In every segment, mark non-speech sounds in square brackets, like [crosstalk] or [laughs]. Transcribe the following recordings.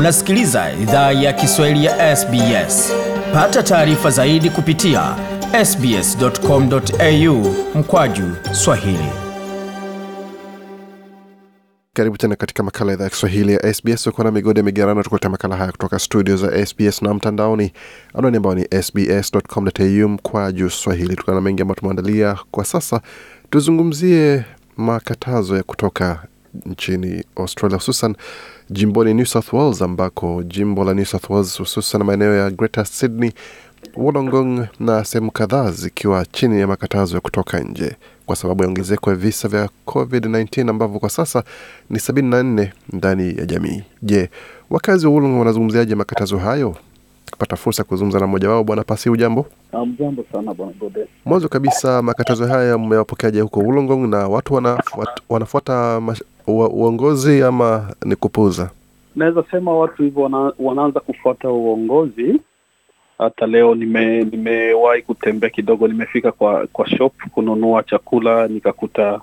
Unasikiliza idhaa ya Kiswahili ya SBS. Pata taarifa zaidi kupitia sbs.com.au mkwaju swahili. Karibu tena katika makala idhaa ya Kiswahili ya SBS. Uko na migode migerano, tukuletea makala haya kutoka studio za SBS na mtandaoni, anwani ambao ni sbs.com.au mkwaju swahili. Tukana mengi ambayo tumeandalia kwa sasa, tuzungumzie makatazo ya kutoka nchini Australia, hususan jimboni New South Wales, ambako jimbo la New South Wales hususan maeneo ya Greater Sydney, Wollongong na sehemu kadhaa zikiwa chini ya makatazo ya kutoka nje kwa sababu ya ongezeko ya visa vya COVID-19 ambavyo kwa sasa ni 74 ndani ya jamii. Je, wakazi wa Wollongong wanazungumziaje makatazo hayo? Kupata fursa ya kuzungumza na mmoja wao, Bwana Pasi, ujambo? Mjambo sana bwana Gode. Mwanzo kabisa, makatazo haya mmewapokeaje huko Wollongong na watu wanafuata, wanafuata mash- ua- uongozi ama ni kupuuza? Naweza sema watu hivyo wana, wanaanza kufuata uongozi. Hata leo nime nimewahi kutembea kidogo, nimefika kwa kwa shop kununua chakula, nikakuta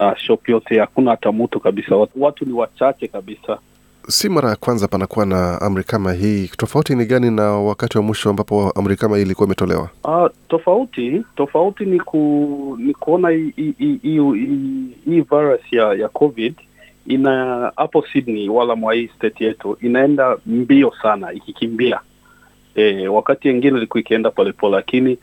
uh, shop yote hakuna hata mtu kabisa, watu, watu ni wachache kabisa. Si mara ya kwanza panakuwa na amri kama hii. Tofauti ni gani na wakati wa mwisho ambapo amri kama hii ilikuwa imetolewa? Uh, tofauti tofauti ni ku, ni kuona hii virus ya ya COVID ina hapo Sydney wala mwa hii state yetu inaenda mbio sana ikikimbia. E, wakati wengine ilikuwa ikienda polepole, lakini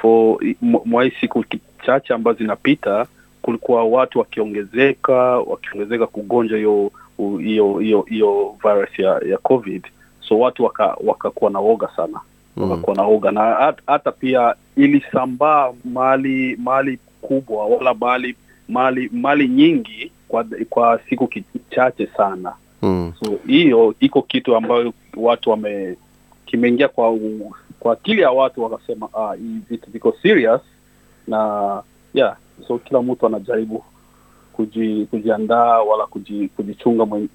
for mwa- hii siku chache ambazo zinapita kulikuwa watu wakiongezeka wakiongezeka kugonjwa hiyo hiyo hiyo hiyo virus ya ya COVID, so watu waka na woga sana. Mm. wakakuwa na woga. Na hata pia ilisambaa mahali mahali kubwa wala mahali mali mali nyingi kwa kwa siku chache sana. Mm. so hiyo iko kitu ambayo watu wame kimeingia kwa u, kwa akili ya watu wakasema ah, hii vitu viko serious. Na yeah. So kila mtu anajaribu kuji, kujiandaa wala kuji, kujichunga mwen,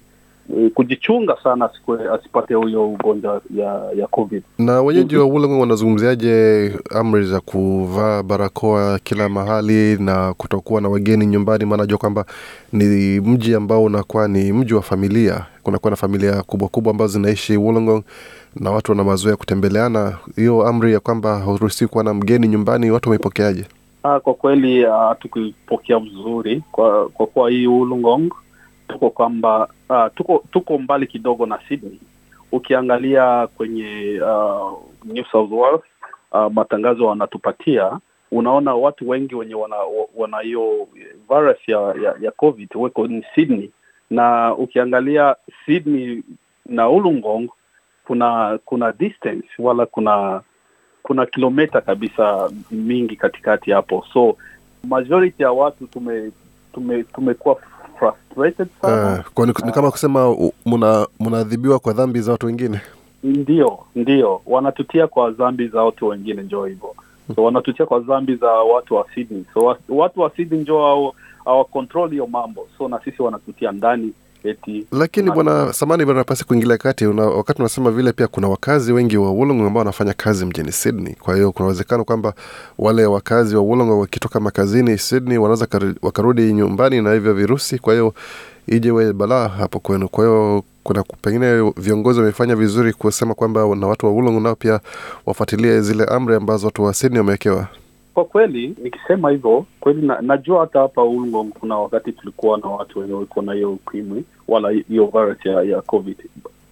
eh, kujichunga sana asipate huyo ugonjwa ya ya covid Na wenyeji wa Wollongong wanazungumziaje amri za kuvaa barakoa kila mahali na kutokuwa na wageni nyumbani? Maana najua kwamba ni mji ambao unakuwa ni mji wa familia, kunakuwa na familia kubwa kubwa ambazo zinaishi Wollongong na watu wana mazoea kutembeleana. Hiyo amri ya kwamba hauruhusiwi kuwa na mgeni nyumbani, watu wameipokeaje? Ah, kwa kweli ah, tukipokea vizuri kwa kwa kuwa hii Wollongong tuko kwamba ah, tuko tuko mbali kidogo na Sydney. Ukiangalia kwenye uh, New South Wales uh, matangazo wanatupatia, unaona watu wengi wenye wana wana hiyo virus ya, ya, ya COVID weko ni Sydney, na ukiangalia Sydney na Wollongong kuna kuna distance wala kuna kuna kilomita kabisa mingi katikati hapo, so majority ya watu tume tume tumekuwa frustrated sana Uh, kwa ni, ni kama kusema mnaadhibiwa kwa dhambi za watu wengine. Ndio, ndio wanatutia kwa dhambi za watu wengine, njoo hivyo. So wanatutia kwa dhambi za watu wa Sydney. So watu wa Sydney njoo hao hawa control hiyo mambo, so na sisi wanatutia ndani eti Lakini Na- bwana samani bwana pasi kuingilia kati una, wakati unasema vile, pia kuna wakazi wengi wa Wollongong ambao wanafanya kazi mjini Sydney. Kwa hiyo kuna uwezekano kwamba wale wakazi wa Wollongong wakitoka makazini Sydney wanaweza wakarudi nyumbani na hivyo virusi, kwa hiyo ijewe balaa hapo kwenu. Kwa hiyo kuna pengine viongozi wamefanya vizuri kusema kwamba na watu wa Wollongong nao pia wafuatilie zile amri ambazo watu wa Sydney wamewekewa. Kwa kweli nikisema hivyo kweli na, najua hata hapa Ulngong kuna wakati tulikuwa na watu wenye walikuwa na hiyo ukimwi wala hiyo virus ya, ya COVID,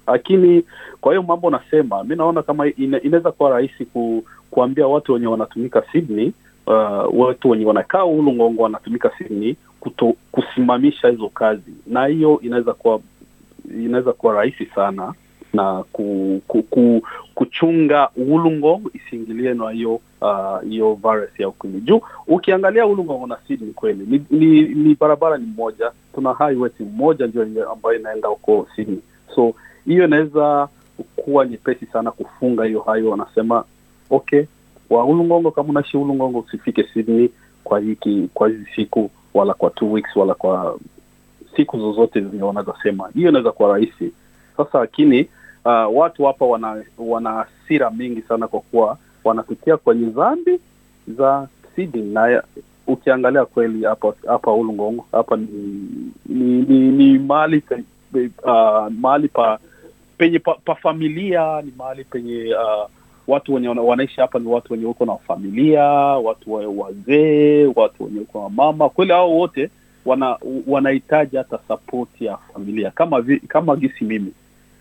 lakini kwa hiyo mambo nasema, mi naona kama inaweza kuwa rahisi ku, kuambia watu wenye wanatumika Sydney uh, watu wenye wanakaa Ulungongo wanatumika Sydney kuto, kusimamisha hizo kazi, na hiyo inaweza kuwa inaweza kuwa rahisi sana na ku, ku, ku, kuchunga Wollongong isiingilie na hiyo hiyo uh, virus ya ukimwi. Juu ukiangalia Wollongong na Sydney kweli ni, ni, ni barabara ni moja, tuna highway moja ndio ambayo inaenda huko Sydney, so hiyo inaweza kuwa nyepesi sana kufunga hiyo hayo. Wanasema okay, wa Wollongong kama unaishi Wollongong usifike Sydney kwa hiki kwa hizi siku wala kwa two weeks wala kwa siku zozote zenye wanaweza hiyo inaweza kuwa rahisi. Sasa lakini uh, watu hapa wana wana hasira mingi sana kwa kuwa wanapitia kwenye dhambi za Sydney na ukiangalia kweli hapa hapa Ulungongo hapa ni ni, ni, ni mahali pe- uh, mahali pa penye pa, pa familia ni mahali penye uh, watu wenye wanaishi hapa ni watu wenye uko na familia watu wa- wazee watu wenye uko na mama. Kweli hao wote wana wanahitaji hata sapoti ya familia kama vi, kama gisi mimi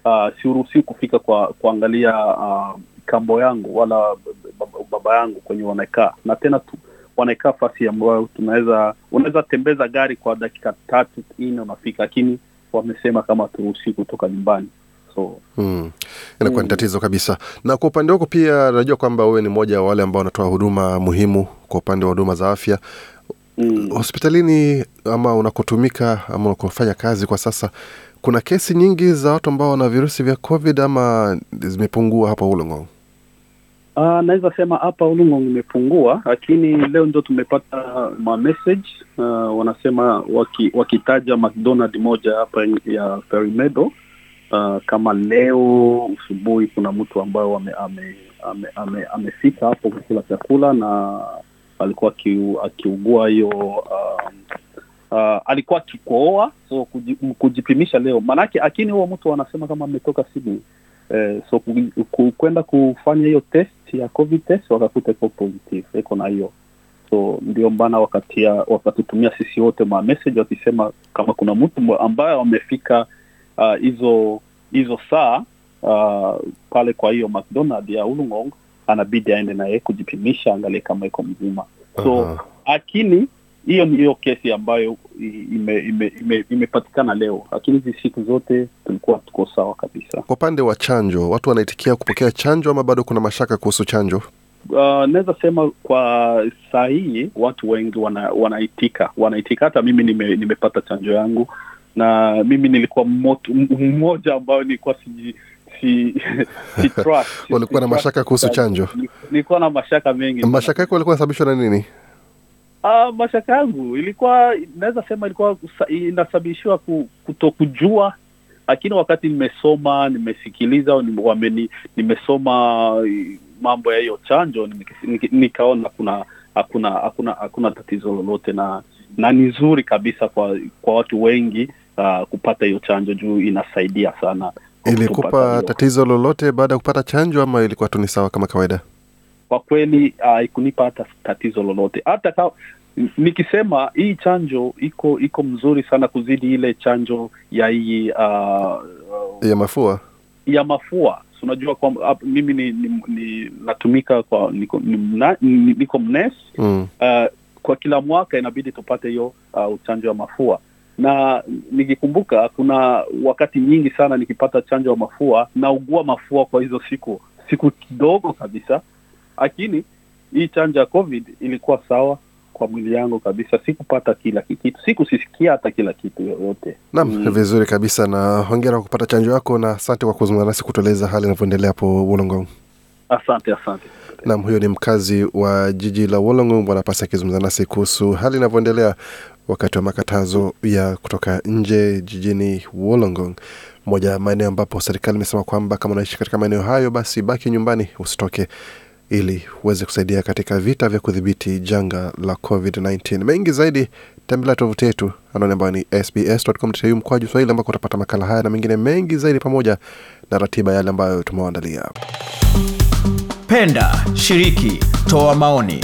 uh, siruhusiwi kufika kwa kuangalia uh, kambo yangu wala baba, yangu kwenye wanakaa na tena tu, wanaekaa fasi ambayo tunaweza unaweza tembeza gari kwa dakika tatu nne unafika lakini wamesema kama turuhusiwi kutoka nyumbani so Mm. Inakuwa ni Mm. tatizo kabisa. Na kwa upande wako pia, najua kwamba wewe ni mmoja wa wale ambao wanatoa huduma muhimu kwa upande wa huduma za afya mm. hospitalini, ama unakotumika ama unakofanya kazi kwa sasa, kuna kesi nyingi za watu ambao wana virusi vya COVID ama zimepungua hapa Wollongong? Uh, naweza sema hapa Ulung'ong imepungua, lakini leo ndio tumepata ma message uh, wanasema waki, wakitaja McDonald moja hapa ya Perimedo uh, kama leo asubuhi kuna mtu ambayo ame, ame, ame, ame, amefika hapo kukula chakula na alikuwa akiugua hiyo um, uh, alikuwa akikohoa so kujipimisha leo. Maanake, akini huo mtu anasema kama ametoka Sydney eh, so kwenda kufanya hiyo test ya covid test wakakuta iko positive iko na hiyo. So ndio mbana wakatia wakatutumia sisi wote ma message wakisema kama kuna mtu ambaye wamefika hizo hizo hizo saa uh, pale kwa hiyo McDonald ya Ulung'ong anabidi aende na yeye kujipimisha angalie kama iko mzima so Aha. lakini hiyo ni hiyo kesi ambayo imepatikana ime- ime- ime- imepatikana leo, lakini hizi siku zote tulikuwa tuko sawa kabisa. Kwa upande wa chanjo, watu wanaitikia kupokea chanjo ama bado kuna mashaka kuhusu chanjo? Uh, naweza sema kwa saa hii watu wengi wana, wanaitika wanaitika. Hata mimi nime, nimepata chanjo yangu na mimi nilikuwa mmoja ambayo nilikuwa si si, [laughs] si trust, Walikuwa na si na mashaka kuhusu chanjo? Nilikuwa na mashaka mengi. Mashaka yako yalikuwa yanasababishwa na nini? Uh, mashaka yangu ilikuwa naweza sema ilikuwa inasababishiwa ku- kutokujua, lakini wakati nimesoma nimesikiliza, wameni, nimesoma eh, mambo ya hiyo chanjo nikaona kuna hakuna hakuna hakuna tatizo lolote, na na ni nzuri kabisa kwa kwa watu wengi uh, kupata hiyo chanjo juu inasaidia sana. Ilikupa tatizo lolote baada ya kupata chanjo ama ilikuwa tu ni sawa kama kawaida? kwa kweli haikunipa hata tatizo lolote hata ka, nikisema hii chanjo iko iko mzuri sana kuzidi ile chanjo ya hii uh, Ya mafua? ya mafua unajua kwamba mimi ni, ni, ni natumika kwa niko, ni, mna, niko mnes Mm. uh, kwa kila mwaka inabidi tupate hiyo uh, chanjo ya mafua na nikikumbuka kuna wakati nyingi sana nikipata chanjo ya mafua naugua mafua kwa hizo siku siku kidogo kabisa lakini hii chanjo ya covid ilikuwa sawa kwa mwili yangu kabisa sikupata kila kitu sikusisikia hata kila kitu yoyote Naam, Mm. vizuri kabisa na hongera kwa kupata chanjo yako na asante kwa kuzungumza nasi kutueleza hali inavyoendelea hapo Wollongong. asante asante Naam, huyo ni mkazi wa jiji la Wollongong, Bwana Pasi akizungumza nasi kuhusu hali inavyoendelea wakati wa makatazo ya kutoka nje jijini Wollongong, moja ya maeneo ambapo serikali imesema kwamba kama unaishi katika maeneo hayo, basi baki nyumbani, usitoke ili uweze kusaidia katika vita vya kudhibiti janga la COVID-19. Mengi zaidi tembelea tovuti yetu anaone ambayo ni sbs.com.au mkwaju Swahili ambako utapata makala haya na mengine mengi zaidi pamoja na ratiba yale ambayo tumewaandalia. Penda, shiriki, toa maoni.